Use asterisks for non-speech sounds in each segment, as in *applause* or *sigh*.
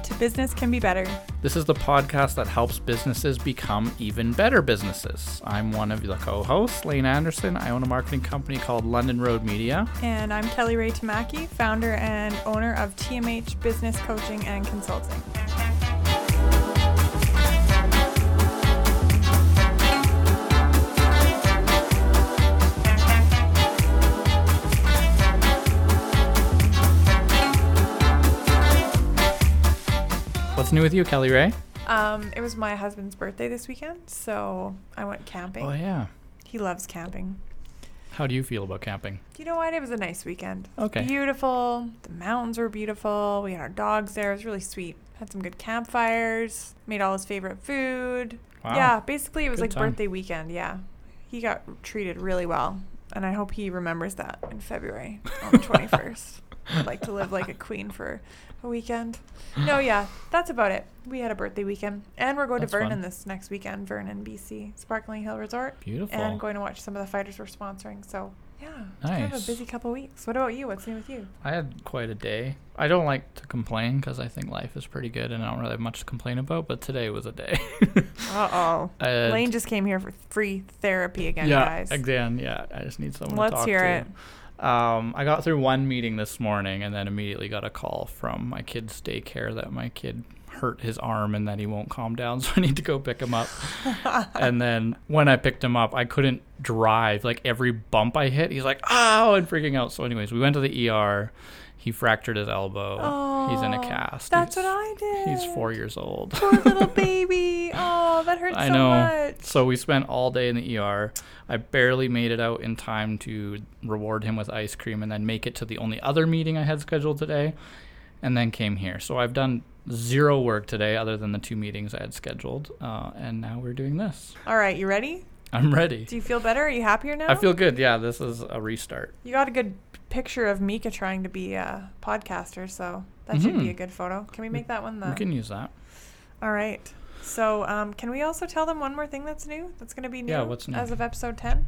Welcome to Business Can Be Better. This is the podcast that helps businesses become even better businesses. I'm one of the co hosts, Lane Anderson. I own a marketing company called London Road Media. And I'm Kelly Ray Tamaki, founder and owner of TMH Business Coaching and Consulting. What's new with you, Kelly Ray? Um, it was my husband's birthday this weekend, so I went camping. Oh, yeah. He loves camping. How do you feel about camping? You know what? It was a nice weekend. Okay. Beautiful. The mountains were beautiful. We had our dogs there. It was really sweet. Had some good campfires. Made all his favorite food. Wow. Yeah, basically it was Good like time. birthday weekend. Yeah. He got treated really well. And I hope he remembers that in February on the *laughs* 21st. I'd like to live like a queen for a weekend. No, yeah, that's about it. We had a birthday weekend. And we're going That's to Vernon fun. this next weekend, Vernon, BC, Sparkling Hill Resort. Beautiful. And going to watch some of the fighters we're sponsoring. So, yeah, it's kind of a busy couple weeks. What about you? What's new with you? I had quite a day. I don't like to complain because I think life is pretty good and I don't really have much to complain about, but today was a day. *laughs* Uh oh. I had- Lane just came here for free therapy again, yeah, guys. again, yeah. I just need someone to Let's talk hear to. it. Um, I got through one meeting this morning and then immediately got a call from my kid's daycare that my kid hurt his arm and that he won't calm down, *laughs* so I need to go pick him up. *laughs* and then when I picked him up, I couldn't drive. Like every bump I hit, he's like, "Ow!" and freaking out. So, anyways, we went to the ER. He fractured his elbow. he's in a cast. That's he's, what I did. He's four years old. Poor little *laughs* baby. Oh, that hurts I so know. much. So we spent all day in the ER. I barely made it out in time to reward him with ice cream and then make it to the only other meeting I had scheduled today and then came here. So I've done zero work today other than the two meetings I had scheduled. Uh, and now we're doing this. All right, you ready? I'm ready. Do you feel better? Are you happier now? I feel good. Yeah, this is a restart. you got a good picture of Mika trying to be a podcaster, so that should be Mhm. a good photo. Can we make that one the? We can use that. All right. So, um, can we also tell them one more thing that's new? That's going to be new. Yeah, what's new? As of episode ten.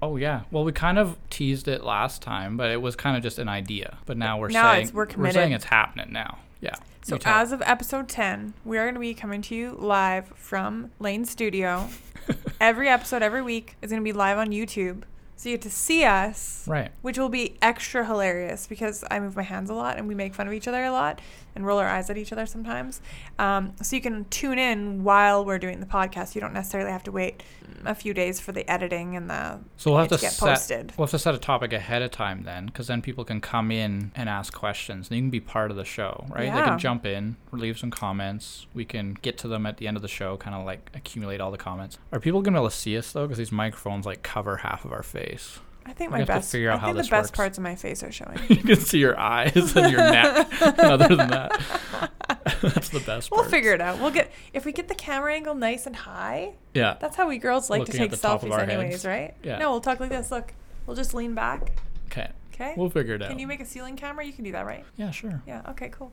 Oh, yeah. Well, we kind of teased it last time, but it was kind of just an idea. But now we're Now saying it's- we're saying it's happening now. Yeah. So as of episode 10, we are going to be coming to you live from Lane Studio. *laughs* every episode, every week, is going to be live on YouTube. So you get to see us, right. which will be extra hilarious because I move my hands a lot and we make fun of each other a lot and roll our eyes at each other sometimes. Um, so you can tune in while we're doing the podcast. You don't necessarily have to wait a few days for the editing and the So we'll have it to get set, posted. We'll have to set a topic ahead of time then, because then people can come in and ask questions. And you can be part of the show, right? Yeah. They can jump in, leave some comments. We can get to them at the end of the show, kind of like accumulate all the comments. Are people gonna be able to see us though? Because these microphones like cover half of our face. I think my best I think the best works. parts of my face are showing. *laughs* you can see your eyes and your neck. *laughs* Other than that, *laughs* that's the best. We'll parts. figure it out. We'll get if we get the camera angle nice and high. Yeah. That's how we girls like Looking to take the top of selfies, anyways, heads. right? Yeah. No, we'll talk like this. Look, we'll just lean back. Okay. Okay. We'll figure it out. Can you make a ceiling camera? You can do that, right? yeah, sure. Yeah. Okay. Cool.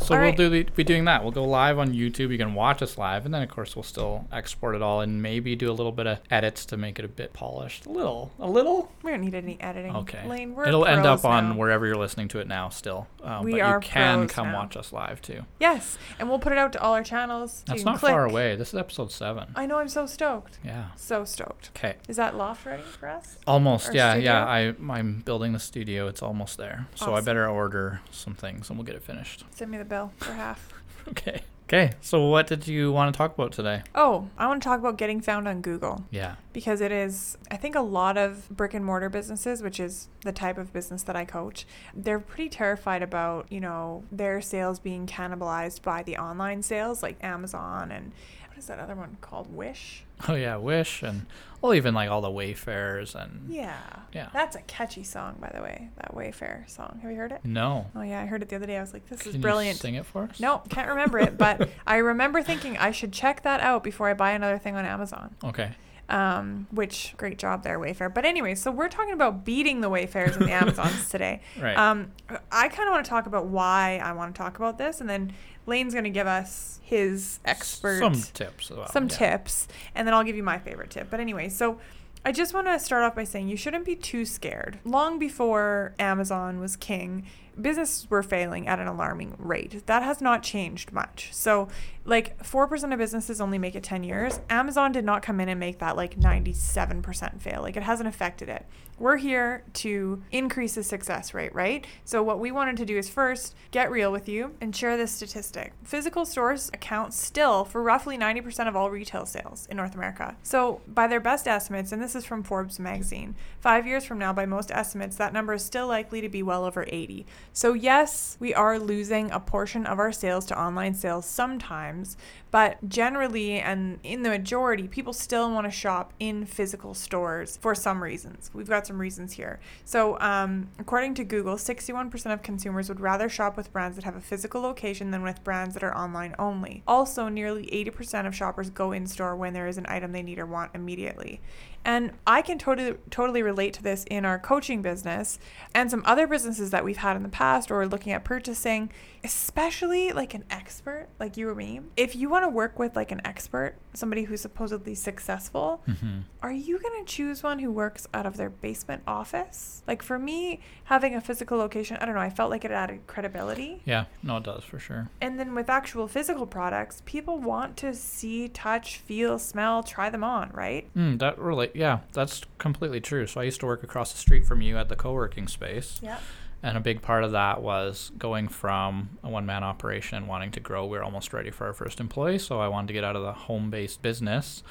So All we'll right. do the, be doing that. We'll go live on YouTube. You can watch us live, and then of course we'll still export it all and maybe do a little bit of edits to make it a bit polished. A little, a little. We don't need any editing. Okay. Lane, we're It'll end up pros on wherever you're listening to it now. Still, um, We but are you can come now. watch us live too. Yes, and we'll put it out to all our channels. so That's not far away. This is episode seven. I know. I'm so stoked. Yeah. So stoked. Okay. Is that loft ready for us? Almost. Our Yeah. studio? Yeah. I I'm building the studio. It's almost there. So I Awesome. better order some things, and we'll get it finished. Send me the bill for half. *laughs* Okay. Okay. So what did you want to talk about today? Oh, I want to talk about getting found on Google. Yeah. because it is i think a lot of brick and mortar businesses which is the type of business that i coach they're pretty terrified about you know their sales being cannibalized by the online sales like amazon and what is that other one called wish Oh yeah. Wish and well even like all the Wayfarers and yeah Yeah. that's a catchy song by the way that wayfair song have you heard it No. oh yeah i heard it the other day i was like this Can is you brilliant sing it for us? no can't remember it but i remember thinking i should check that out before i buy another thing on amazon Okay. um, which great job there, Wayfair. But anyway, so we're talking about beating the Wayfarers and the *laughs* Amazons today. Right. Um, I kind of want to talk about why I want to talk about this, and then Lane's going to give us his expert Some tips. Well. some yeah. tips, and then I'll give you my favorite tip. But anyway, so I just want to start off by saying you shouldn't be too scared. Long before Amazon was king, businesses were failing at an alarming rate. That has not changed much. So, like 4% of businesses only make it 10 years. Amazon did not come in and make that like 97% fail. Like it hasn't affected it. We're here to increase the success rate, right? So, what we wanted to do is first get real with you and share this statistic. Physical stores account still for roughly 90% of all retail sales in North America. So, by their best estimates, and this is from Forbes magazine, five years from now, by most estimates, that number is still likely to be well over 80. So, yes, we are losing a portion of our sales to online sales sometimes, but generally and in the majority, people still want to shop in physical stores for some reasons. We've got some reasons here. So, um, according to Google, 61% of consumers would rather shop with brands that have a physical location than with brands that are online only. Also, nearly 80% of shoppers go in store when there is an item they need or want immediately. And I can totally totally relate to this in our coaching business and some other businesses that we've had in the past or looking at purchasing, especially like an expert like you or me. If you want to work with like an expert, somebody who's supposedly successful, Mm-hmm. are you going to choose one who works out of their basement office? Like for me, having a physical location, I don't know, I felt like it added credibility. Yeah, no, it does for sure. And then with actual physical products, people want to see, touch, feel, smell, try them on, right? Mm, that really, yeah, that's completely true. So I used to work across the street from you at the co-working space, Yeah. and a big part of that was going from a one-man operation and wanting to grow. We were almost ready for our first employee, so I wanted to get out of the home-based business.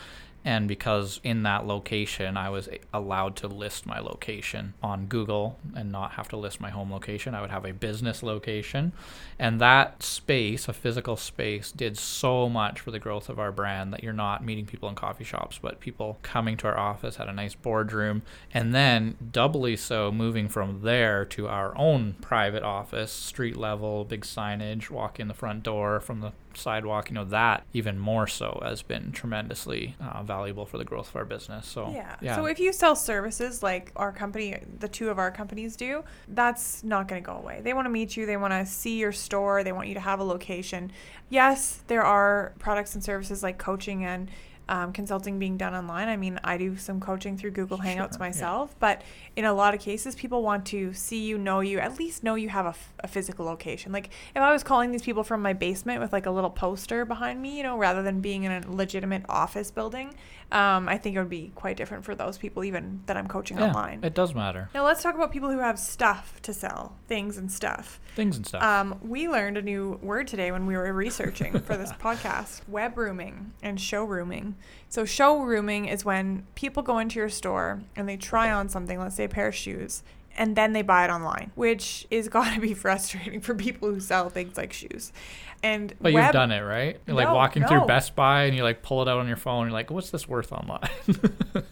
And because in that location, I was allowed to list my location on Google and not have to list my home location, I would have a business location. And that space, a physical space, did so much for the growth of our brand that you're not meeting people in coffee shops, but people coming to our office, had a nice boardroom. And then, doubly so, moving from there to our own private office, street level, big signage, walk in the front door from the sidewalk, you know, that even more so has been tremendously uh, valuable for the growth of our business. So, Yeah. So if you sell services like our company, the two of our companies do, that's not going to go away. They want to meet you, they want to see your store, they want you to have a location. Yes, there are products and services like coaching and um, consulting being done online. I mean, I do some coaching through Google Hangouts Sure, yeah. myself, but in a lot of cases, people want to see you, know you, at least know you have a, f- a physical location. Like if I was calling these people from my basement with like a little poster behind me, you know, rather than being in a legitimate office building, um, I think it would be quite different for those people, even that I'm coaching yeah, online. it does matter. Now let's talk about people who have stuff to sell, things and stuff. Things and stuff. Um, we learned a new word today when we were researching for this *laughs* podcast web rooming and showrooming. So, showrooming is when people go into your store and they try on something, let's say a pair of shoes, and then they buy it online, which is *laughs* got to be frustrating for people who sell things like shoes. And But web- you've done it, right? You're like No, walking no. through Best Buy and you like pull it out on your phone. And you're like, what's this worth online? *laughs*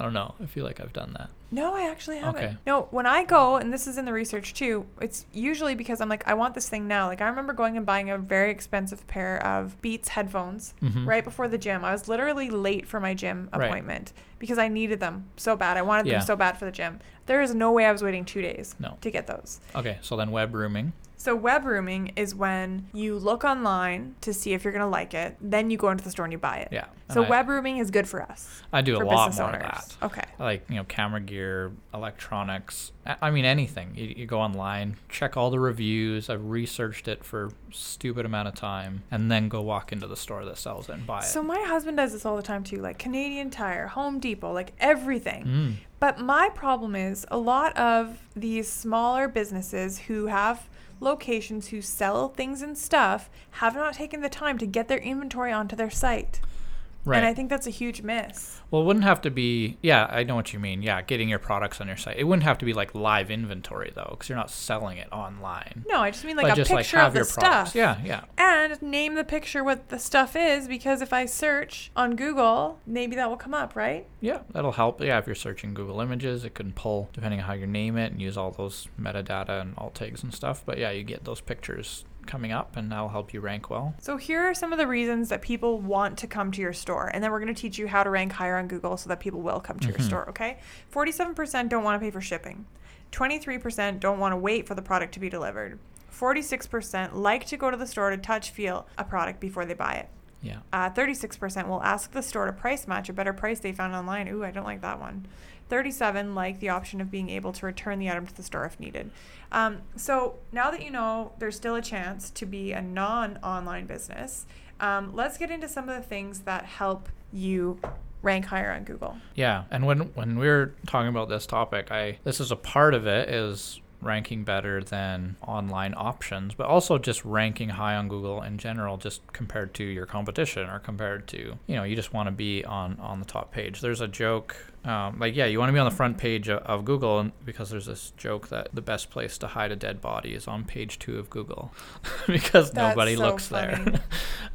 I don't know. I feel like I've done that. No, I actually haven't. Okay. No, when I go, and this is in the research too, it's usually because I'm like, I want this thing now. Like, I remember going and buying a very expensive pair of Beats headphones Mhm. right before the gym. I was literally late for my gym Right. appointment because I needed them so bad. I wanted Yeah. them so bad for the gym. There is no way I was waiting two days No. to get those. Okay, so then web rooming. So web rooming is when you look online to see if you're gonna like it, then you go into the store and you buy it. Yeah. So I, web rooming is good for us. I do a for lot more owners. of that. Okay. Like, you know, camera gear, electronics. I I mean, anything. You, you go online, check all the reviews. I've researched it for stupid amount of time, and then go walk into the store that sells it and buy it. So my husband does this all the time too, like Canadian Tire, Home Depot, like everything. Mm. But my problem is a lot of these smaller businesses who have locations who sell things and stuff have not taken the time to get their inventory onto their site. Right. And I think that's a huge miss. Well, it wouldn't have to be. Yeah, I know what you mean. Yeah, getting your products on your site. It wouldn't have to be like live inventory though, because you're not selling it online. No, I just mean like but a just picture like have of the products. stuff. Yeah, yeah. And name the picture what the stuff is because if I search on Google, maybe that will come up, right? Yeah, that'll help. Yeah, if you're searching Google Images, it can pull depending on how you name it and use all those metadata and alt tags and stuff. But yeah, you get those pictures coming up, and that'll help you rank well. So here are some of the reasons that people want to come to your store, and then we're going to teach you how to rank higher on Google so that people will come to your Mhm. store. Okay, forty-seven percent don't want to pay for shipping, twenty-three percent don't want to wait for the product to be delivered, forty-six percent like to go to the store to touch, feel a product before they buy it. Yeah. Uh, 36% will ask the store to price match a better price they found online. Ooh, I don't like that one. 37 like the option of being able to return the item to the store if needed. Um, so now that you know there's still a chance to be a non-online business, um, let's get into some of the things that help you rank higher on Google. Yeah, and when when we are talking about this topic, I this is a part of it is ranking better than online options, but also just ranking high on Google in general, just compared to your competition or compared to, you know, you just want to be on, on the top page. There's a joke um, like yeah, you want to be on the front page of, of Google because there's this joke that the best place to hide a dead body is on page two of Google *laughs* because That's nobody so looks funny. there.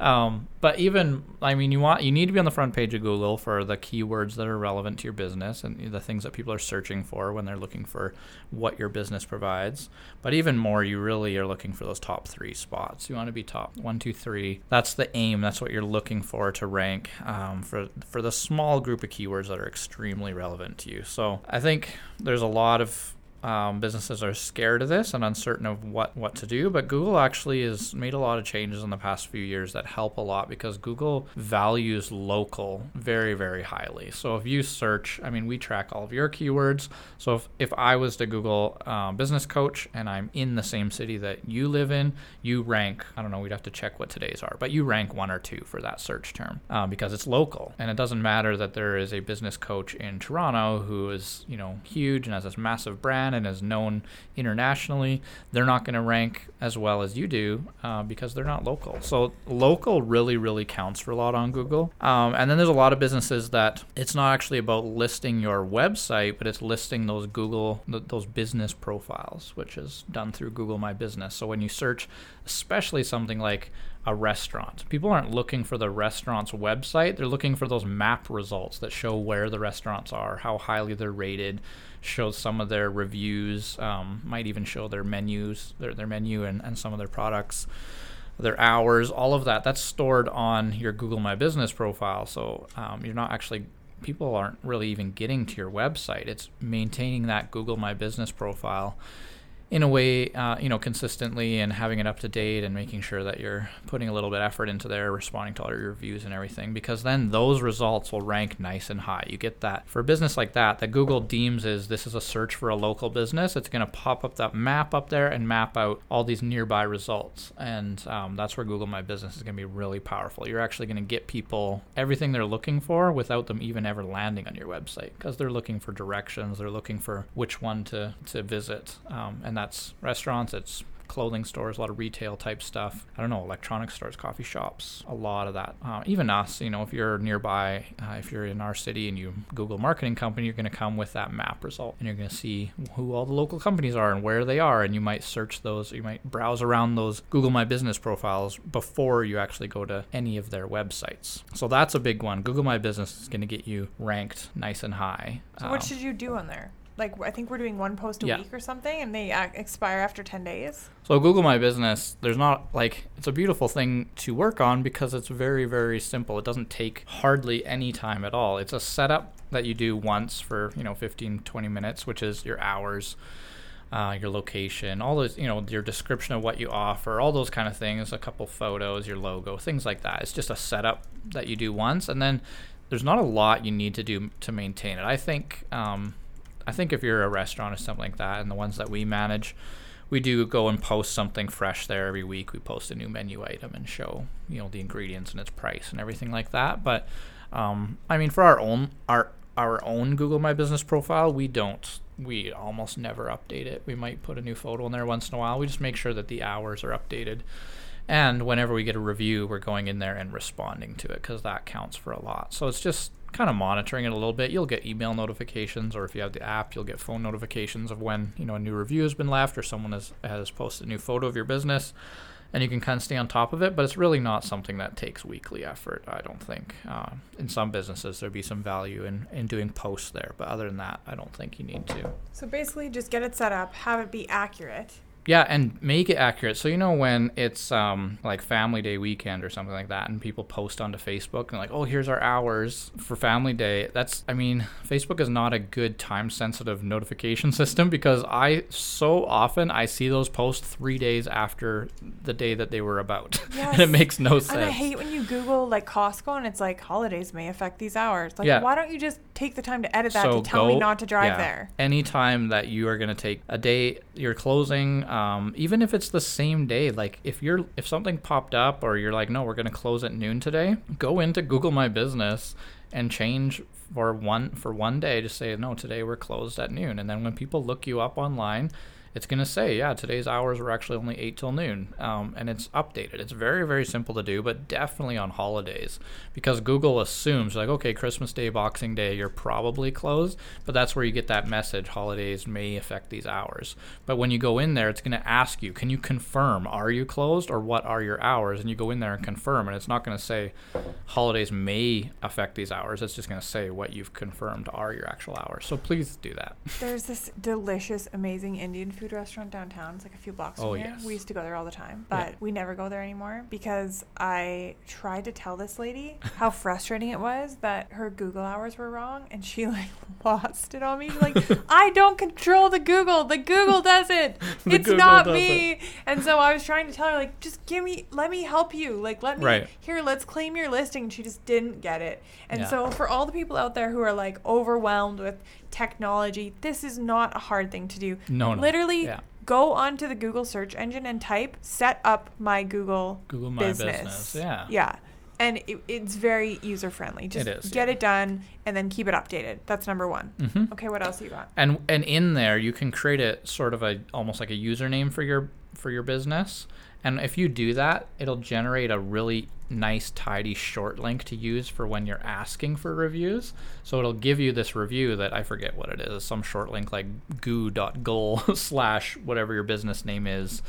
*laughs* um, but even I mean, you want you need to be on the front page of Google for the keywords that are relevant to your business and the things that people are searching for when they're looking for what your business provides. But even more, you really are looking for those top three spots. You want to be top one, two, three. That's the aim. That's what you're looking for to rank um, for for the small group of keywords that are extremely relevant to you. So I think there's a lot of um, businesses are scared of this and uncertain of what, what to do. But Google actually has made a lot of changes in the past few years that help a lot because Google values local very, very highly. So if you search, I mean, we track all of your keywords. So if, if I was to Google uh, business coach and I'm in the same city that you live in, you rank, I don't know, we'd have to check what today's are, but you rank one or two for that search term uh, because it's local. And it doesn't matter that there is a business coach in Toronto who is, you know, huge and has this massive brand and is known internationally, they're not going to rank as well as you do uh, because they're not local. So local really, really counts for a lot on Google. Um, and then there's a lot of businesses that it's not actually about listing your website, but it's listing those Google, th- those business profiles, which is done through Google My Business. So when you search, especially something like a restaurant. People aren't looking for the restaurant's website. They're looking for those map results that show where the restaurants are, how highly they're rated, shows some of their reviews, um, might even show their menus, their, their menu and, and some of their products, their hours, all of that. That's stored on your Google My Business profile. So um, you're not actually people aren't really even getting to your website. It's maintaining that Google My Business profile in a way, uh, you know, consistently and having it up to date and making sure that you're putting a little bit of effort into there, responding to all your reviews and everything, because then those results will rank nice and high. You get that for a business like that, that Google deems is this is a search for a local business. It's going to pop up that map up there and map out all these nearby results, and um, that's where Google My Business is going to be really powerful. You're actually going to get people everything they're looking for without them even ever landing on your website because they're looking for directions, they're looking for which one to to visit, um, and that's restaurants, it's clothing stores, a lot of retail type stuff. I don't know, electronic stores, coffee shops, a lot of that. Uh, even us, you know, if you're nearby, uh, if you're in our city and you Google marketing company, you're going to come with that map result and you're going to see who all the local companies are and where they are. And you might search those, you might browse around those Google My Business profiles before you actually go to any of their websites. So that's a big one. Google My Business is going to get you ranked nice and high. So what Um, should you do on there? Like I think we're doing one post a Yeah. week or something, and they uh, expire after ten days. So Google My Business, there's not like it's a beautiful thing to work on because it's very very simple. It doesn't take hardly any time at all. It's a setup that you do once for, you know, 15 20 minutes, which is your hours, uh, your location, all those, you know, your description of what you offer, all those kind of things, a couple photos, your logo, things like that. It's just a setup that you do once and then there's not a lot you need to do to maintain it. I think um, I think if you're a restaurant or something like that, and the ones that we manage, we do go and post something fresh there every week. We post a new menu item and show you know the ingredients and its price and everything like that. But um, I mean, for our own our our own Google My Business profile, we don't. We almost never update it. We might put a new photo in there once in a while. We just make sure that the hours are updated. And whenever we get a review, we're going in there and responding to it because that counts for a lot. So it's just kind of monitoring it a little bit. You'll get email notifications, or if you have the app, you'll get phone notifications of when you know a new review has been left or someone has has posted a new photo of your business, and you can kind of stay on top of it. But it's really not something that takes weekly effort. I don't think. Uh, in some businesses, there'd be some value in in doing posts there, but other than that, I don't think you need to. So basically, just get it set up, have it be accurate, Yeah, and make it accurate. So you know when it's um, like Family Day weekend or something like that, and people post onto Facebook and like, oh, here's our hours for Family Day. That's, I mean, Facebook is not a good time-sensitive notification *laughs* system because I so often I see those posts three days after the day that they were about, Yes. *laughs* and it makes no sense. And I hate when you Google like Costco and it's like holidays may affect these hours. Like, Yeah. why don't you just take the time to edit that so to tell go, me not to drive yeah, there? Anytime that you are going to take a day, you're closing, um, even if it's the same day. Like if you're if something popped up or you're like, no, we're going to close at noon today. Go into Google My Business and change for one for one day. to say no, today we're closed at noon. And then when people look you up online. It's gonna say, yeah, today's hours were actually only eight till noon, um, and it's updated. It's very, very simple to do, but definitely on holidays because Google assumes like, okay, Christmas Day, Boxing Day, you're probably closed, but that's where you get that message. Holidays may affect these hours. But when you go in there, it's going to ask you, can you confirm, are you closed or what are your hours? And you go in there and confirm, and it's not going to say holidays may affect these hours. It's just going to say what you've confirmed are your actual hours. So please do that. There's this delicious, amazing Indian food restaurant downtown. It's like a few blocks oh, from Oh, here. yes. We used to go there all the time, Yeah. but we never go there anymore because I tried to tell this lady *laughs* how frustrating it was that her Google hours were wrong, and she *laughs* like lost it on me. She's like, *laughs* I don't control the Google. The Google does it. It's Google not me. And so I was trying to tell her like, just give me, let me help you. Like, let me Right. here. Let's claim your listing. And she just didn't get it. And Yeah. so for all the people out there who are like overwhelmed with technology, this is not a hard thing to do. No, no. Literally Yeah. go onto the Google search engine and type set up my Google Google My business. Business. Yeah. Yeah. And it, it's very user friendly. Just is, get yeah. it done and then keep it updated. That's number one. Mhm. Okay, what else you got? and and in there you can create a sort of a almost like a username for your for your business and if you do that it'll generate a really nice tidy short link to use for when you're asking for reviews so it'll give you this review that i forget what it is some short link like goo.goal *laughs* slash whatever your business name is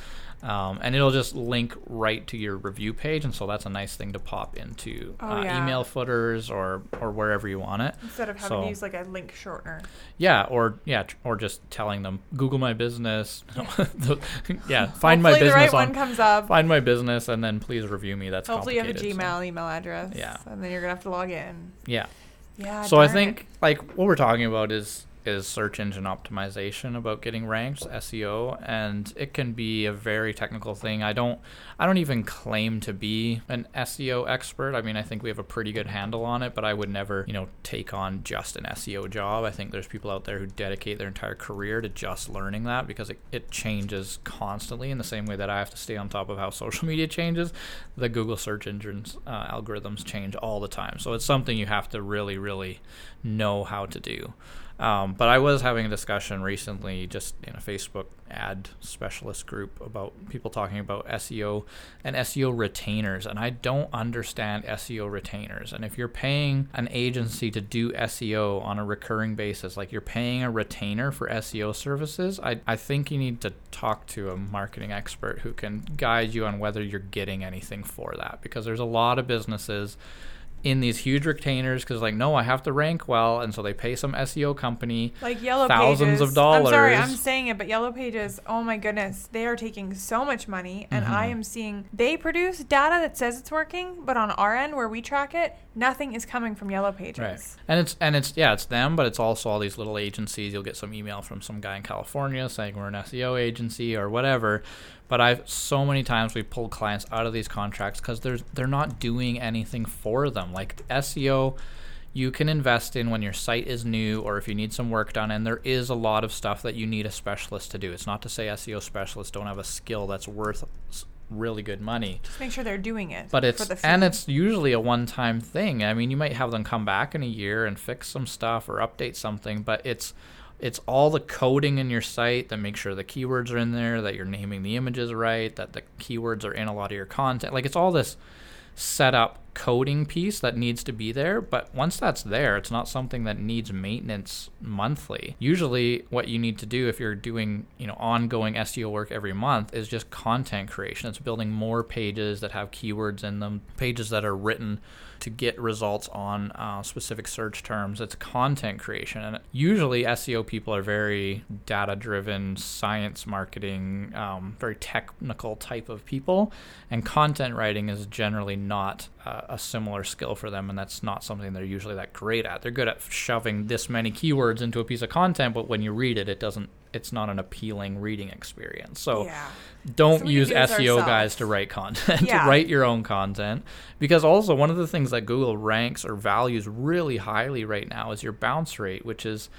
um, and it'll just link right to your review page and so that's a nice thing to pop into Oh, uh, yeah. email footers or or wherever you want it Instead of having So- to use like a link shortener. yeah, or yeah, tr- or just telling them Google my business. *laughs* *laughs* The- yeah, find my business the right on one comes up. find my business and then please review me. That's Hopefully have a complicated, so- Gmail email address. Yeah. And then you're gonna have to log in. Yeah. Yeah. so I darn it. think like what we're talking about is is search engine optimization about getting ranked SEO and it can be a very technical thing. I don't I don't even claim to be an SEO expert. I mean, I think we have a pretty good handle on it, but I would never, you know, take on just an SEO job. I think there's people out there who dedicate their entire career to just learning that because it, it changes constantly in the same way that I have to stay on top of how social *laughs* media changes. The Google search engines uh, algorithms change all the time. So it's something you have to really, really know how to do. Um, but I was having a discussion recently just in a Facebook ad specialist group about people talking about SEO and SEO retainers. And I don't understand SEO retainers. And if you're paying an agency to do SEO on a recurring basis, like you're paying a retainer for SEO services, I, I think you need to talk to a marketing expert who can guide you on whether you're getting anything for that. Because there's a lot of businesses in these huge retainers because like no i have to rank well and so they pay some seo company like yellow thousands pages. of dollars I'm sorry, I'm saying it, but yellow pages. Oh my goodness, they are taking so much money, and I Mhm. am seeing they produce data that says it's working, but on our end where we track it, nothing is coming from yellow pages. Right. And it's and it's yeah, it's them, but it's also all these little agencies. You'll get some email from some guy in California saying we're an SEO agency or whatever. But I've so many times we pulled clients out of these contracts because there's they're not doing anything for them. Like SEO, you can invest in when your site is new or if you need some work done. And there is a lot of stuff that you need a specialist to do. It's not to say SEO specialists don't have a skill that's worth really good money Just make sure they're doing it. but it's and it's usually a one-time thing. I mean, you might have them come back in a year and fix some stuff or update something, but it's it's all the coding in your site that make sure the keywords are in there, that you're naming the images right, that the keywords are in a lot of your content. Like it's all this setup coding piece that needs to be there, but once that's there, it's not something that needs maintenance monthly. Usually what you need to do if you're doing, you know, ongoing SEO work every month is just content creation. It's building more pages that have keywords in them, pages that are written to get results on uh, specific search terms. It's content creation. And usually, SEO people are very data driven, science marketing, um, very technical type of people. And content writing is generally not uh, a similar skill for them. And that's not something they're usually that great at. They're good at shoving this many keywords into a piece of content, but when you read it, it doesn't it's not an appealing reading experience. So yeah. don't so use SEO guys to write content. *laughs* Yeah. write your own content because also one of the things that Google ranks or values really highly right now is your bounce rate, which is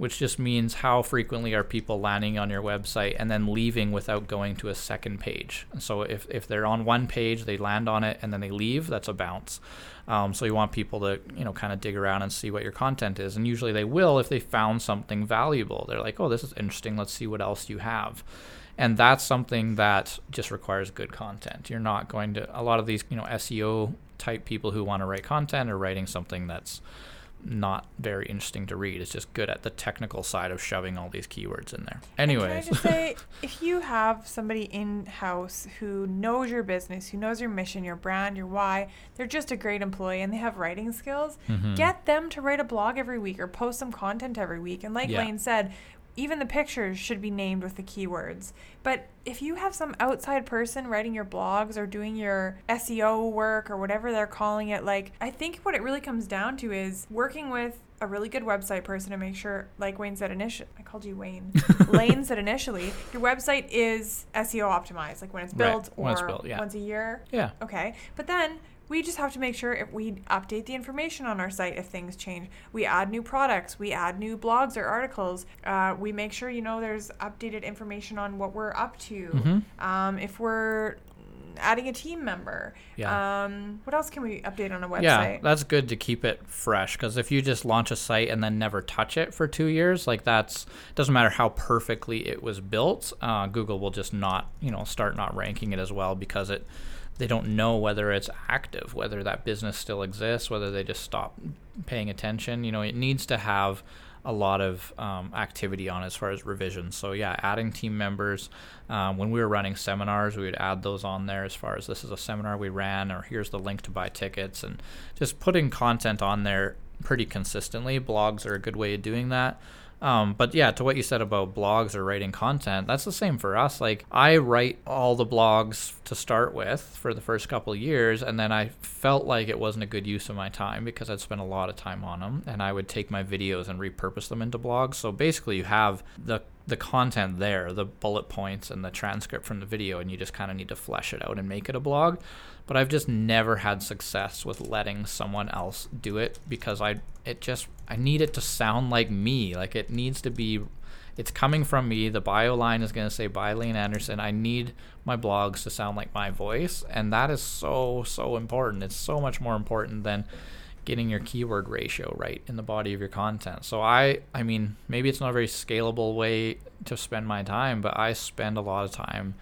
which just means how frequently are people landing on your website and then leaving without going to a second page. So if, if they're on one page, they land on it and then they leave, that's a bounce. Um, so you want people to, you know, kind of dig around and see what your content is. And usually they will if they found something valuable. They're like, oh, this is interesting. Let's see what else you have. And that's something that just requires good content. You're not going to, a lot of these, you know, SEO type people who want to write content are writing something that's, not very interesting to read. It's just good at the technical side of shoving all these keywords in there. Anyways, can I just say, *laughs* if you have somebody in house who knows your business, who knows your mission, your brand, your why, they're just a great employee and they have writing skills. Mm-hmm. Get them to write a blog every week or post some content every week. And like yeah. Lane said, even the pictures should be named with the keywords. But if you have some outside person writing your blogs or doing your SEO work or whatever they're calling it, like I think what it really comes down to is working with a really good website person to make sure, like Wayne said initially, I called you Wayne. *laughs* Lane said initially, your website is SEO optimized, like when it's built right. or it's built, yeah. once a year. Yeah. Okay. But then we just have to make sure if we update the information on our site if things change. We add new products, we add new blogs or articles. Uh, we make sure you know there's updated information on what we're up to. Mm-hmm. Um, if we're adding a team member. Yeah. Um, what else can we update on a website? Yeah, that's good to keep it fresh because if you just launch a site and then never touch it for two years, like that's doesn't matter how perfectly it was built, uh, Google will just not you know start not ranking it as well because it they don't know whether it's active, whether that business still exists, whether they just stop paying attention. You know, it needs to have a lot of um, activity on as far as revisions. So yeah, adding team members. Um, when we were running seminars, we would add those on there as far as this is a seminar we ran, or here's the link to buy tickets, and just putting content on there pretty consistently. Blogs are a good way of doing that. Um, but yeah, to what you said about blogs or writing content, that's the same for us. Like I write all the blogs to start with for the first couple years, and then I felt like it wasn't a good use of my time because I'd spent a lot of time on them, and I would take my videos and repurpose them into blogs. So basically, you have the the content there, the bullet points and the transcript from the video, and you just kind of need to flesh it out and make it a blog. But I've just never had success with letting someone else do it because I it just I need it to sound like me. Like it needs to be it's coming from me. The byline is going to say by Lane Anderson. I need my blogs to sound like my voice, and that is so so important. It's so much more important than getting your keyword ratio right in the body of your content. So I I mean, maybe it's not a very scalable way to spend my time, but I spend a lot of time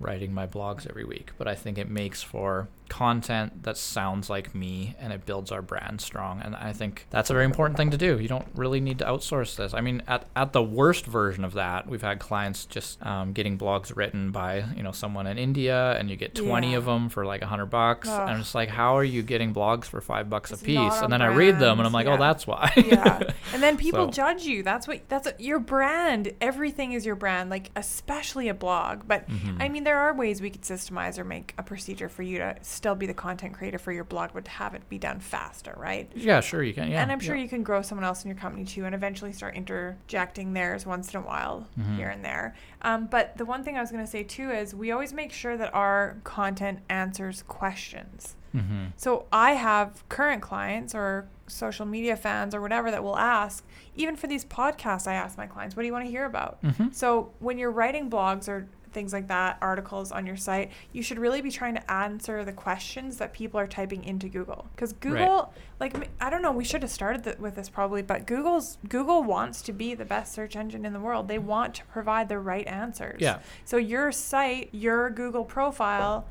writing my blogs every week, but I think it makes for content that sounds like me and it builds our brand strong. And I think that's a very important thing to do. You don't really need to outsource this. I mean, at, at the worst version of that, we've had clients just um, getting blogs written by, you know, someone in India and you get 20 yeah. of them for like a hundred bucks. Ugh. And it's like, how are you getting blogs for five bucks it's a piece? And then brand. I read them and I'm like, oh, yeah. oh, that's why. yeah. *laughs* And then people so. judge you. That's what, that's what, your brand. Everything is your brand, like especially a blog. But mm-hmm. I mean, there are ways we could systemize or make a procedure for you to still be the content creator for your blog, but to have it be done faster, right? Yeah, sure you can. Yeah, and I'm sure yeah. you can grow someone else in your company too, and eventually start interjecting theirs once in a while mm-hmm. here and there. Um, but the one thing I was going to say too is we always make sure that our content answers questions. Mm-hmm. So I have current clients or social media fans or whatever that will ask, even for these podcasts, I ask my clients, what do you want to hear about? Mm-hmm. So when you're writing blogs or things like that, articles on your site, you should really be trying to answer the questions that people are typing into Google. Because Google, right. like, I don't know, we should have started th- with this probably, but Google's Google wants to be the best search engine in the world. They want to provide the right answers. Yeah. So your site, your Google profile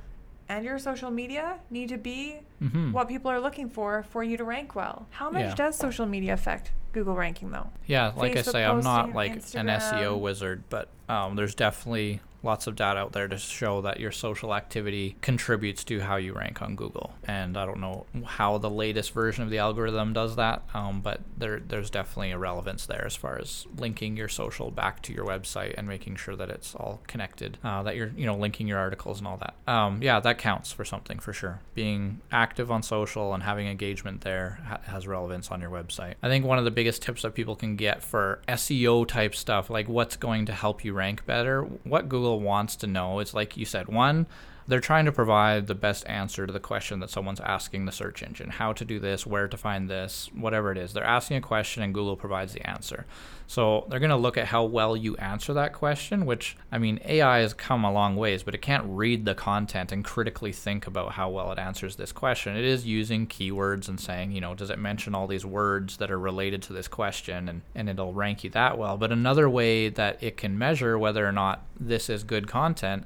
and your social media need to be Mhm. what people are looking for for you to rank well. How much Yeah. does social media affect Google ranking though? Yeah, like I say, I'm not like an SEO wizard, but um, there's definitely lots of data out there to show that your social activity contributes to how you rank on Google. And I don't know how the latest version of the algorithm does that, um, but there there's definitely a relevance there as far as linking your social back to your website and making sure that it's all connected, uh, that you're you know linking your articles and all that. Um, yeah, that counts for something for sure. Being active on social and having engagement there ha- has relevance on your website. I think one of the biggest tips that people can get for SEO type stuff, like what's going to help you rank better, what Google wants to know. Is like you said, one, they're trying to provide the best answer to the question that someone's asking the search engine how to do this, where to find this, whatever it is. They're asking a question and Google provides the answer. So they're going to look at how well you answer that question, which, I mean, AI has come a long ways, but it can't read the content and critically think about how well it answers this question. It is using keywords and saying, you know, does it mention all these words that are related to this question and, and it'll rank you that well. But another way that it can measure whether or not this is good content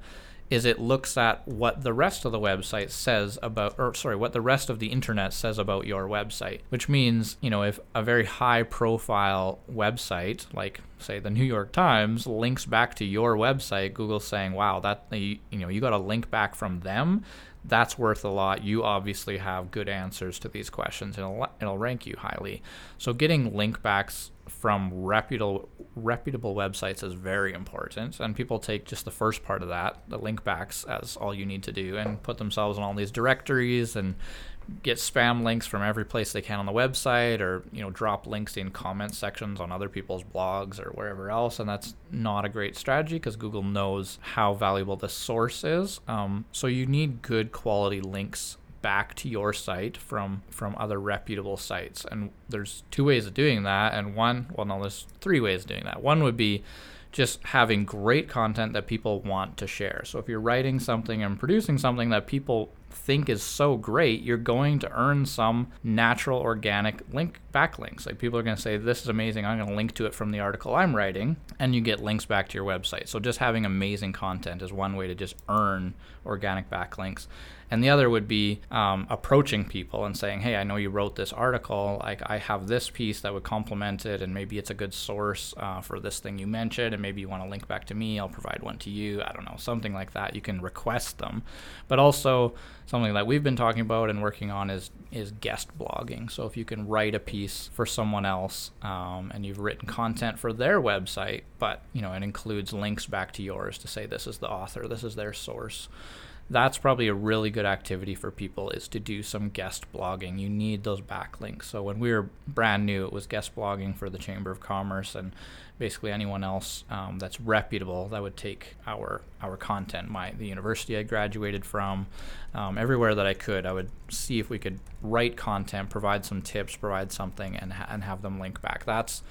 is it looks at what the rest of the website says about or sorry what the rest of the internet says about your website which means you know if a very high profile website like say the New York Times links back to your website Google's saying wow that you, know you got a link back from them that's worth a lot. You obviously have good answers to these questions, and it'll, it'll rank you highly. So, getting link backs from reputable reputable websites is very important, and people take just the first part of that, the link backs, as all you need to do, and put themselves in all these directories and get spam links from every place they can on the website or you know drop links in comment sections on other people's blogs or wherever else and that's not a great strategy because google knows how valuable the source is. Um, so you need good quality links back to your site from from other reputable sites and there's two ways of doing that and one well no there's three ways of doing that one would be just having great content that people want to share. So if you're writing something and producing something that people think is so great, you're going to earn some natural organic link backlinks. Like people are going to say this is amazing, I'm going to link to it from the article I'm writing and you get links back to your website. So just having amazing content is one way to just earn organic backlinks. And the other would be um, approaching people and saying, "Hey, I know you wrote this article. Like, I have this piece that would complement it, and maybe it's a good source uh, for this thing you mentioned, and maybe you want to link back to me. I'll provide one to you. I don't know, something like that. You can request them, but also something that we've been talking about and working on is is guest blogging. So if you can write a piece for someone else, um, and you've written content for their website, but you know it includes links back to yours to say this is the author, this is their source that's probably a really good activity for people is to do some guest blogging. You need those backlinks. So when we were brand new, it was guest blogging for the Chamber of Commerce and basically anyone else um, that's reputable that would take our our content. My the university I graduated from, um, everywhere that I could, I would see if we could write content, provide some tips, provide something, and ha- and have them link back. That's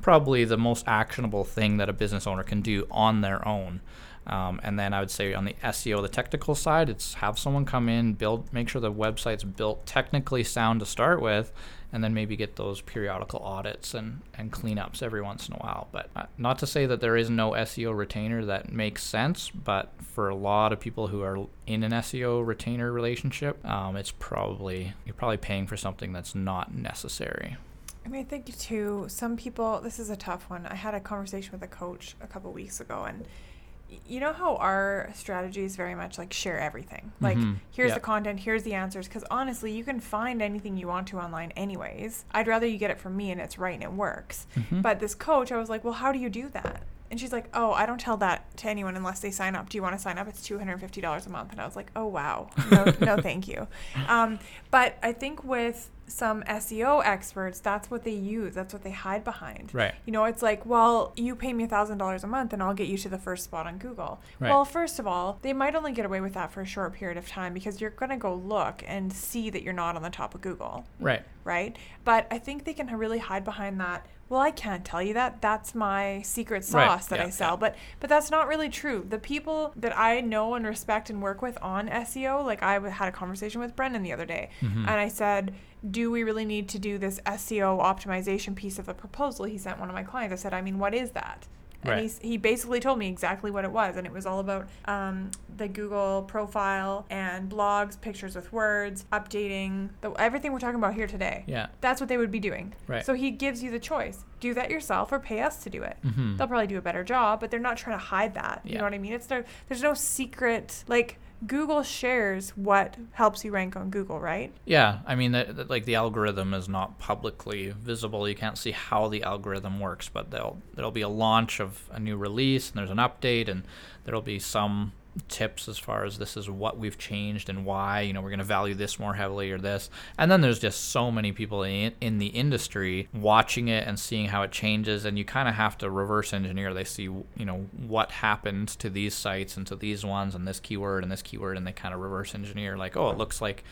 probably the most actionable thing that a business owner can do on their own. Um, and then I would say on the SEO, the technical side, it's have someone come in, build, make sure the website's built technically sound to start with, and then maybe get those periodical audits and, and cleanups every once in a while. But uh, not to say that there is no SEO retainer that makes sense, but for a lot of people who are in an SEO retainer relationship, um, it's probably you're probably paying for something that's not necessary. I mean, I think too, some people, this is a tough one. I had a conversation with a coach a couple weeks ago, and you know how our strategy is very much like share everything. Like, Mhm. here's Yeah. the content, here's the answers. Because honestly, you can find anything you want to online, anyways. I'd rather you get it from me and it's right and it works. Mhm. But this coach, I was like, well, how do you do that? And she's like, oh, I don't tell that to anyone unless they sign up. Do you want to sign up? It's $250 a month. And I was like, oh, wow. No, no thank you. *laughs* Um, but I think with some SEO experts, that's what they use. That's what they hide behind. Right. You know, it's like, well, you pay me $1,000 a month and I'll get you to the first spot on Google. Right. Well, first of all, they might only get away with that for a short period of time because you're going to go look and see that you're not on the top of Google Right. right? But I think they can really hide behind that. Well, I can't tell you that. That's my secret sauce Right, that yeah, I sell. yeah. But but that's not really true. The people that I know and respect and work with on SEO, like I had a conversation with Brendan the other day, Mhm. and I said, "Do we really need to do this SEO optimization piece of the proposal?" He sent one of my clients. I said, "I mean, what is that?" And Right. he's, he basically told me exactly what it was. And it was all about um, the Google profile and blogs, pictures with words, updating, the, everything we're talking about here today. Yeah. That's what they would be doing. Right. So he gives you the choice do that yourself or pay us to do it. Mhm. They'll probably do a better job, but they're not trying to hide that. You know what I mean? It's no, there's no secret, like, Google shares what helps you rank on Google, right? Yeah, I mean, that, that, like the algorithm is not publicly visible. You can't see how the algorithm works, but there'll there'll be a launch of a new release, and there's an update, and there'll be some tips as far as this is what we've changed and why. You know, we're going to value this more heavily or this, and then there's just so many people in in the industry watching it and seeing how it changes, and you kind of have to reverse engineer. They see, you know, what happened to these sites and to these ones, and this keyword and this keyword, and they kind of reverse engineer. Like, oh, it looks like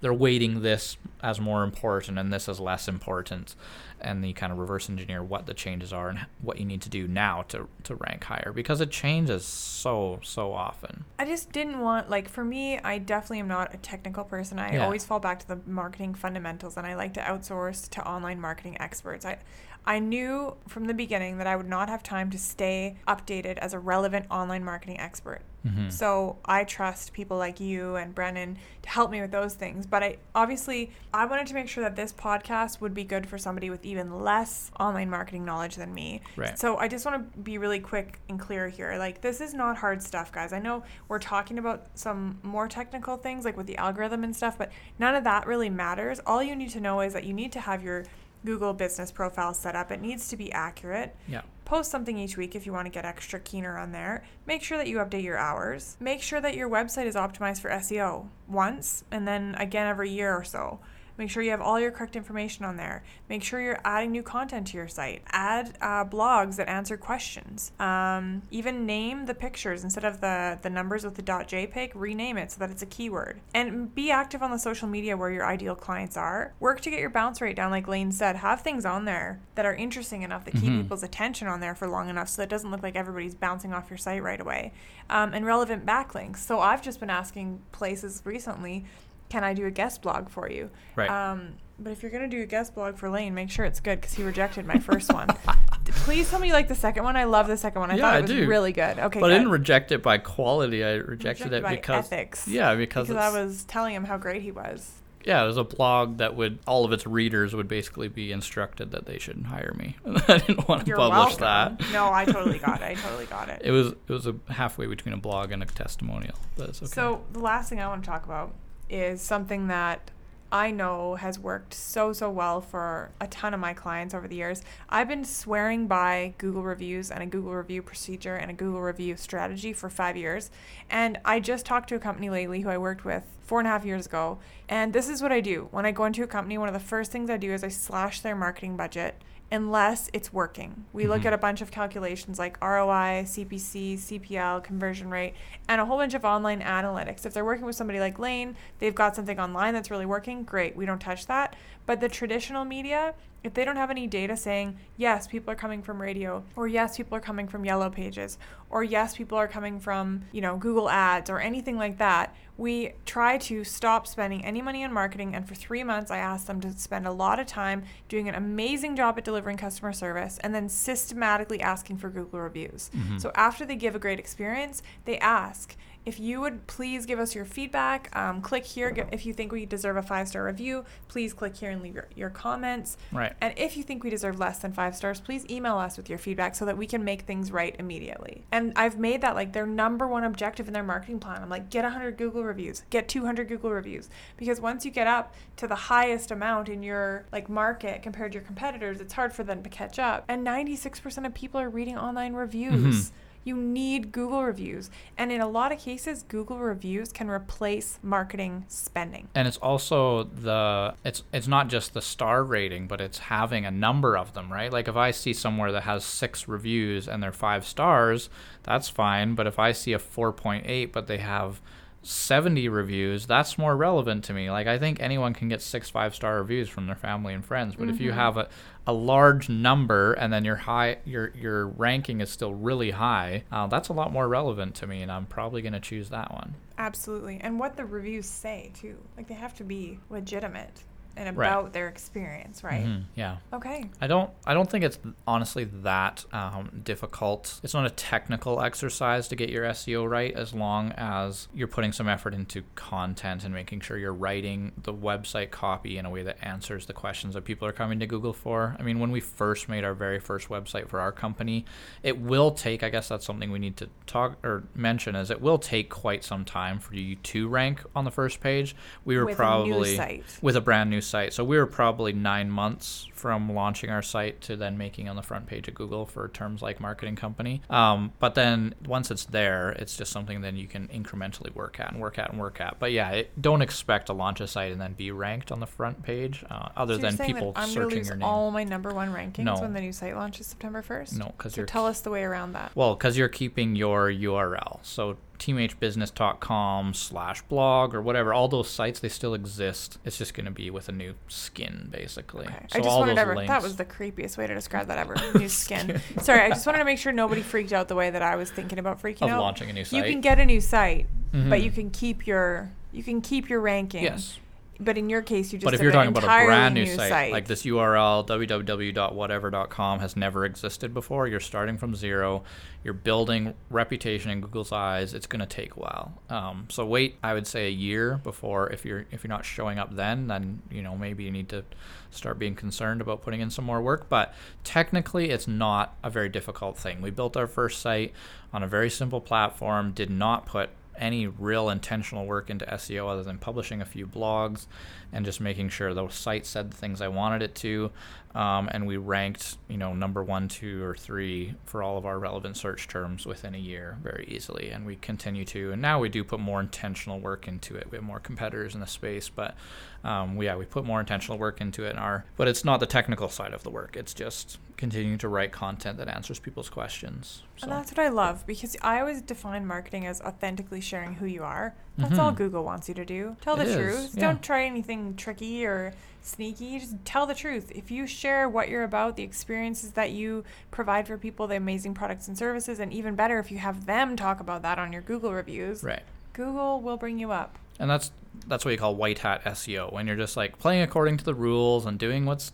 they're weighting this as more important and this as less important and you kind of reverse engineer what the changes are and what you need to do now to, to rank higher because it changes so so often I just didn't want like for me, I definitely am not a technical person. I Yeah. always fall back to the marketing fundamentals and I like to outsource to online marketing experts. I I knew from the beginning that I would not have time to stay updated as a relevant online marketing expert. Mhm. So I trust people like you and Brennan to help me with those things. But I obviously I wanted to make sure that this podcast would be good for somebody with even less online marketing knowledge than me. Right. So I just want to be really quick and clear here. Like this is not hard stuff, guys. I know we're talking about some more technical things like with the algorithm and stuff, but none of that really matters. All you need to know is that you need to have your Google business profile set up. It needs to be accurate. yeah Post something each week if you want to get extra keener on there. Make sure that you update your hours. Make sure that your website is optimized for SEO once and then again every year or so. Make sure you have all your correct information on there. Make sure you're adding new content to your site. Add uh, blogs that answer questions. Um, even name the pictures instead of the, the numbers with the .jpeg. Rename it so that it's a keyword. And be active on the social media where your ideal clients are. Work to get your bounce rate down, like Lane said. Have things on there that are interesting enough that keep Mhm. people's attention on there for long enough so that it doesn't look like everybody's bouncing off your site right away. Um, and relevant backlinks. So I've just been asking places recently, can I do a guest blog for you? Right. Um, but if you're gonna do a guest blog for Lane, make sure it's good because he rejected my first one. *laughs* Please tell me you like the second one. I love the second one. I Yeah, thought I it was do. really good. Okay, but i didn't reject it by quality i rejected, Rejected it by because ethics. yeah because, because I was telling him how great he was. yeah it was a blog that would all of its readers would basically be instructed that they shouldn't hire me *laughs* i didn't want to You're publish welcome. that No, I totally got it. I *laughs* totally got it. it was it was a halfway between a blog and a testimonial but okay So the last thing I want to talk about is something that I know has worked so so well for a ton of my clients over the years. I've been swearing by Google reviews and a Google review procedure and a Google review strategy for five years. And I just talked to a company lately who I worked with four and a half years ago. And this is what I do. When I go into a company, one of the first things I do is I slash their marketing budget unless it's working. We look Mhm. at a bunch of calculations like ROI, CPC, CPL, conversion rate, and a whole bunch of online analytics. If they're working with somebody like Lane, they've got something online that's really working, great, we don't touch that. But the traditional media, if they don't have any data saying, yes, people are coming from radio, or yes, people are coming from yellow pages, or yes, people are coming from, you know, Google ads or anything like that, we try to stop spending any money on marketing. And for three months, I asked them to spend a lot of time doing an amazing job at delivering customer service and then systematically asking for Google reviews. Mhm. So after they give a great experience, they ask, if you would please give us your feedback, um, click here. G- If you think we deserve a five star review, please click here and leave your, your comments. right And if you think we deserve less than five stars, please email us with your feedback so that we can make things right immediately. And I've made that like their number one objective in their marketing plan. I'm like, get 100 Google reviews, get 200 Google reviews. Because once you get up to the highest amount in your like market compared to your competitors, it's hard for them to catch up. And 96% of people are reading online reviews. Mhm. You need Google reviews. And in a lot of cases, Google reviews can replace marketing spending. and it's also the it's it's not just the star rating but it's having a number of them right like if i see somewhere that has six reviews and they're five stars that's fine but if i see a 4.8 but they have 70 reviews that's more relevant to me like i think anyone can get six five star reviews from their family and friends but if you Mhm. have a, a large number and then your high your your ranking is still really high uh, that's a lot more relevant to me and i'm probably going to choose that one Absolutely. And what the reviews say, too. Like, they have to be legitimate. And Right. about their experience, right? Mhm, Yeah. Okay. I don't. I don't think it's honestly that um, difficult. It's not a technical exercise to get your SEO right, as long as you're putting some effort into content and making sure you're writing the website copy in a way that answers the questions that people are coming to Google for. I mean, when we first made our very first website for our company, it will take. I guess that's something we need to talk or mention is it will take quite some time for you to rank on the first page. We were With probably with a brand new site. So we were probably nine months from launching our site to then making on the front page of Google for terms like marketing company. Um, but then once it's there, it's just something then you can incrementally work at and work at and work at. But yeah, it, don't expect to launch a site and then be ranked on the front page, uh, other So you're than saying people that I'm searching lose your name. all my number one rankings No. when the new site launches September 1st? no, because So you're tell us the way around that. well, because you're keeping your URL. So tmhbusiness.com slash blog or whatever, all those sites, they still exist. It's just going to be with a new skin, basically. Okay. So I just wanted links, That was the creepiest way to describe that ever. *laughs* New skin. Sorry, I *laughs* just wanted to make sure nobody freaked out the way that I was thinking about freaking of out. launching a new site. You can get a new site, but Mhm. you can keep your you can keep your ranking. Yes. But in your case, you just But if you're talking about a brand new, new site, like this URL www.whatever.com has never existed before, you're starting from zero, you're building reputation in Google's eyes. It's going to take a while. Um, so wait, I would say a year before. If you're if you're not showing up then, then you know maybe you need to start being concerned about putting in some more work. But technically, it's not a very difficult thing. We built our first site on a very simple platform. Did not put any real intentional work into SEO other than publishing a few blogs and just making sure the site said the things I wanted it to. Um, and we ranked, you know, number one, two, or three for all of our relevant search terms within a year very easily. And we continue to. And now we do put more intentional work into it. We have more competitors in the space, but um, we, yeah, we put more intentional work into it. In our, but it's not the technical side of the work. It's just continuing to write content that answers people's questions. So. And that's what I love because I always define marketing as authentically sharing who you are. That's all Mhm. Google wants you to do. Tell It the is, truth. yeah. Don't try anything tricky or sneaky. Just tell the truth. If you share what you're about, the experiences that you provide for people, the amazing products and services, and even better if you have them talk about that on your Google reviews, Right. Google will bring you up. and that's that's what you call white hat SEO when you're just like playing according to the rules and doing what's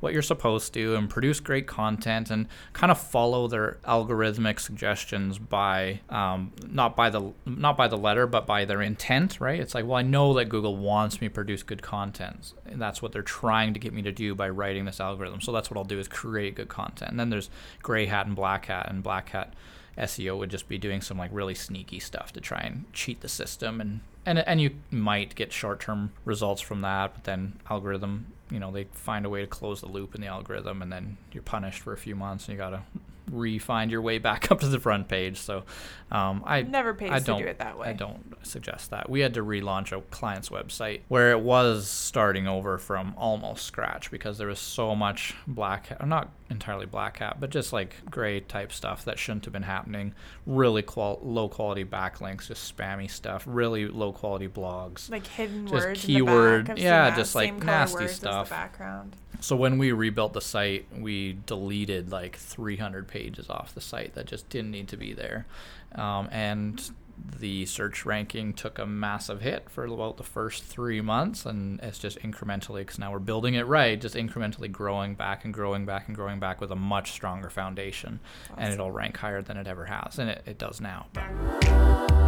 what you're supposed to and produce great content and kind of follow their algorithmic suggestions by um, not by the not by the letter but by their intent right? It's like well i know that google wants me to produce good content. And that's what they're trying to get me to do by writing this algorithm. So that's what i'll do is create good content. And then there's gray hat and black hat and black hat SEO would just be doing some like really sneaky stuff to try and cheat the system. And and and you might get short-term results from that but then algorithm you know they find a way to close the loop in the algorithm and then you're punished for a few months and you got to re-find your way *laughs* back up to the front page so um, I Never pays I to don't do it that way. I don't suggest that. We had to relaunch a client's website where it was starting over from almost scratch because there was so much black hat, or not entirely black hat, but just like gray type stuff that shouldn't have been happening. Really qual- low quality backlinks, just spammy stuff, really low quality blogs. Like hidden Just words keyword- in the back. I've yeah, just, like, nasty the stuff. background. So when we rebuilt the site, we deleted like 300 pages off the site that just didn't need to be there, um, and the search ranking took a massive hit for about the first three months, and it's just incrementally because now we're building it right, just incrementally growing back and growing back and growing back with a much stronger foundation, and it'll rank higher than it ever has, and it, it does now. But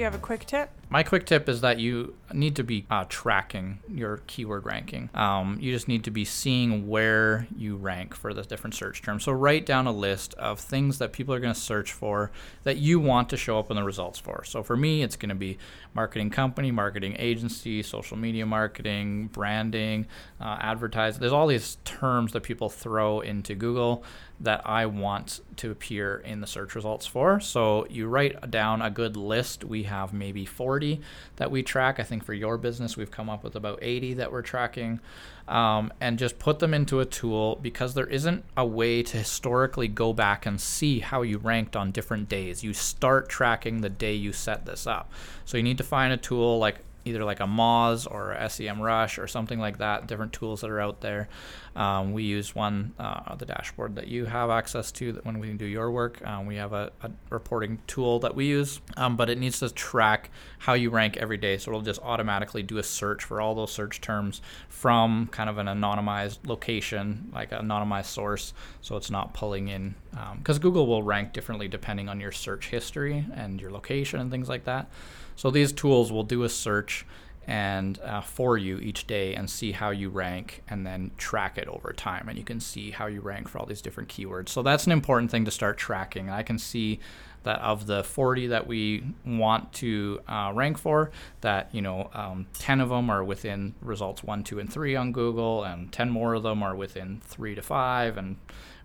Do you have a quick tip? My quick tip is that you need to be uh, tracking your keyword ranking. Um, you just need to be seeing where you rank for the different search terms. So write down a list of things that people are going to search for that you want to show up in the results for. So for me, it's going to be marketing company, marketing agency, social media marketing, branding, uh, advertising. There's all these terms that people throw into Google that I want to appear in the search results for. So you write down a good list. We have maybe 40 that we track. I think for your business, we've come up with about 80 that we're tracking. Um, and just put them into a tool because there isn't a way to historically go back and see how you ranked on different days. You start tracking the day you set this up. So you need to find a tool like either like a Moz or SEMrush or something like that, different tools that are out there. Um, we use one, uh, the dashboard that you have access to that when we do your work. Um, we have a, a, reporting tool that we use, um, but it needs to track how you rank every day. So it'll just automatically do a search for all those search terms from kind of an anonymized location, like an anonymized source. So it's not pulling in, because um, Google will rank differently depending on your search history and your location and things like that. So these tools will do a search and uh, for you each day and see how you rank and then track it over time. And you can see how you rank for all these different keywords. So that's an important thing to start tracking. I can see that of the 40 that we want to uh, rank for that you know um, 10 of them are within results 1 2 and 3 on google and 10 more of them are within 3 to 5 and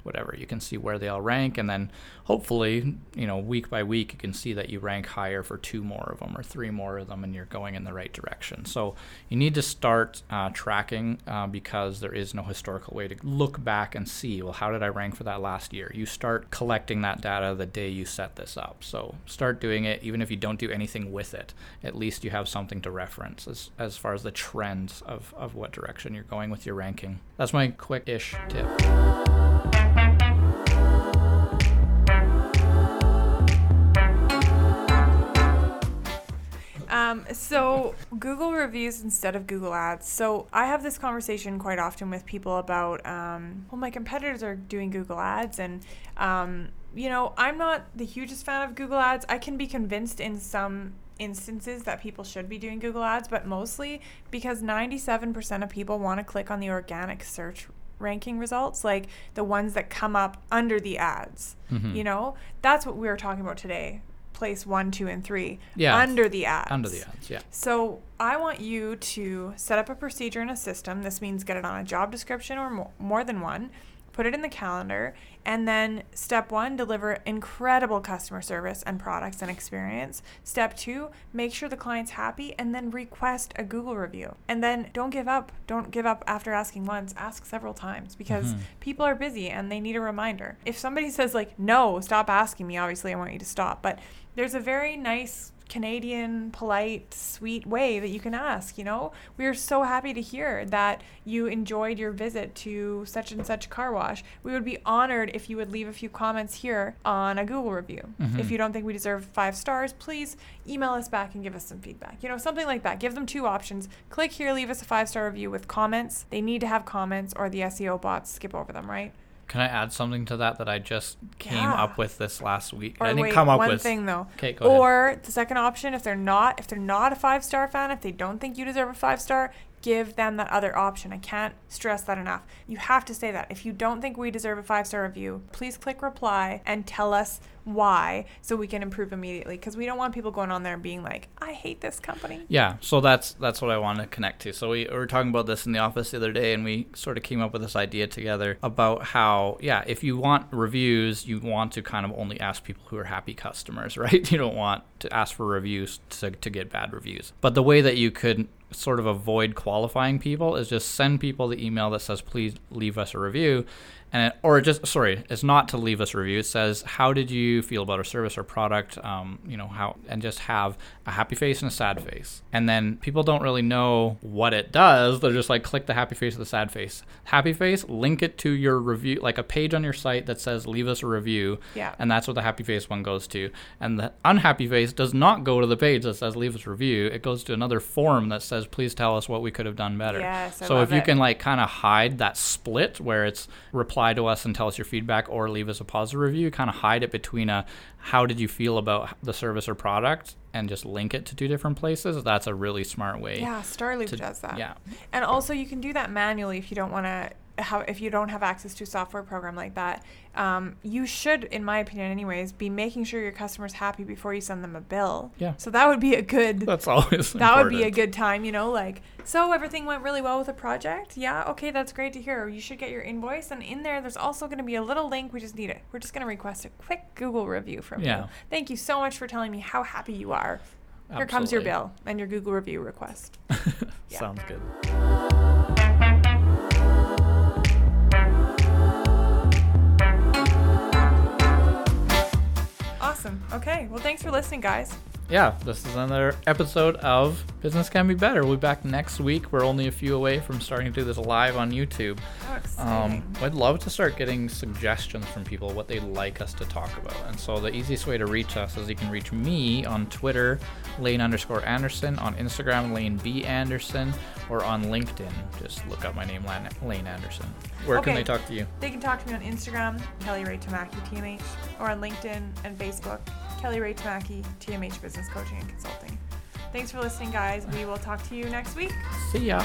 whatever. You can see where they all rank, and then hopefully, you know, week by week, you can see that you rank higher for two more of them or three more of them, and you're going in the right direction. So you need to start uh, tracking uh, because there is no historical way to look back and see, well, how did I rank for that last year? You start collecting that data the day you set this up. So start doing it, even if you don't do anything with it. At least you have something to reference as, as far as the trends of, of what direction you're going with your ranking. That's my quick ish tip. Um, so Google reviews instead of Google Ads. So I have this conversation quite often with people about, um, well, my competitors are doing Google Ads, and um, you know, I'm not the hugest fan of Google Ads. I can be convinced in some instances that people should be doing Google Ads, but mostly because 97% of people want to click on the organic search ranking results, like the ones that come up under the ads. Mm-hmm. You know, that's what we were talking about today. Place one, two, and three yeah, under the ads. Under the ads, yeah. So I want you to set up a procedure in a system. This means get it on a job description or more, more than one put it in the calendar, and then step one, deliver incredible customer service and products and experience. Step two, make sure the client's happy, and then request a Google review. And then don't give up. Don't give up after asking once, ask several times because mm-hmm. people are busy and they need a reminder. If somebody says, like, no, stop asking me, obviously I want you to stop. But there's a very nice Canadian, polite, sweet way that you can ask. You know, we are so happy to hear that you enjoyed your visit to such and such car wash. We would be honored if you would leave a few comments here on a Google review. Mm-hmm. If you don't think we deserve five stars, please email us back and give us some feedback. You know, something like that. Give them two options. Click here, leave us a five star review with comments. They need to have comments, or the SEO bots skip over them, right? Can I add something to that that I just came yeah. up with this last week? Or I didn't wait, come up one with thing though. Okay, go or ahead. the second option, if they're not, if they're not a five star fan, if they don't think you deserve a five star, give them that other option. I can't stress that enough. You have to say that. If you don't think we deserve a five star review, please click reply and tell us why so we can improve immediately because we don't want people going on there and being like i hate this company. Yeah so that's that's what i want to connect to. So we, we were talking about this in the office the other day and we sort of came up with this idea together about how yeah if you want reviews you want to kind of only ask people who are happy customers *laughs* right? You don't want to ask for reviews to, to get bad reviews. But the way that you could sort of avoid qualifying people is just send people the email that says please leave us a review and it, or just sorry, it's not to leave us a review. It says how did you feel about our service or product, um, you know how, and just have a happy face and a sad face. And then people don't really know what it does. They're just like click the happy face or the sad face. Happy face, link it to your review, like a page on your site that says leave us a review. Yeah. And that's what the happy face one goes to. And the unhappy face does not go to the page that says leave us a review. It goes to another form that says please tell us what we could have done better. Yes, I so if you it. can like kind of hide that split where it's reply to us and tell us your feedback or leave us a positive review, kind of hide it between a how did you feel about the service or product and just link it to two different places. That's a really smart way. Yeah, Starloop to, does that. Yeah. And also you can do that manually if you don't want to how if you don't have access to a software program like that, um, you should, in my opinion, anyways, be making sure your customer's happy before you send them a bill. Yeah. So that would be a good. That's always. That important. would be a good time, you know, like so everything went really well with the project. Yeah. Okay, that's great to hear. You should get your invoice, and in there, there's also going to be a little link. We just need it. We're just going to request a quick Google review from yeah. you. Thank you so much for telling me how happy you are. Absolutely. Here comes your bill and your Google review request. *laughs* Sounds good. Awesome. Okay. Well, thanks for listening, guys. Yeah, this is another episode of Business Can Be Better. We'll be back next week. We're only a few away from starting to do this live on YouTube. Um, I'd love to start getting suggestions from people what they'd like us to talk about. And so the easiest way to reach us is you can reach me on Twitter, Lane underscore Anderson, on Instagram, Lane B Anderson, or on LinkedIn. Just look up my name, Lane Anderson. Where can they talk to you? They can talk to me on Instagram, Kelly Ray Tamaki, TMH, or on LinkedIn and Facebook, Kelly Ray Tamaki, TMH Business Coaching and Consulting. Thanks for listening, guys. We will talk to you next week. See ya.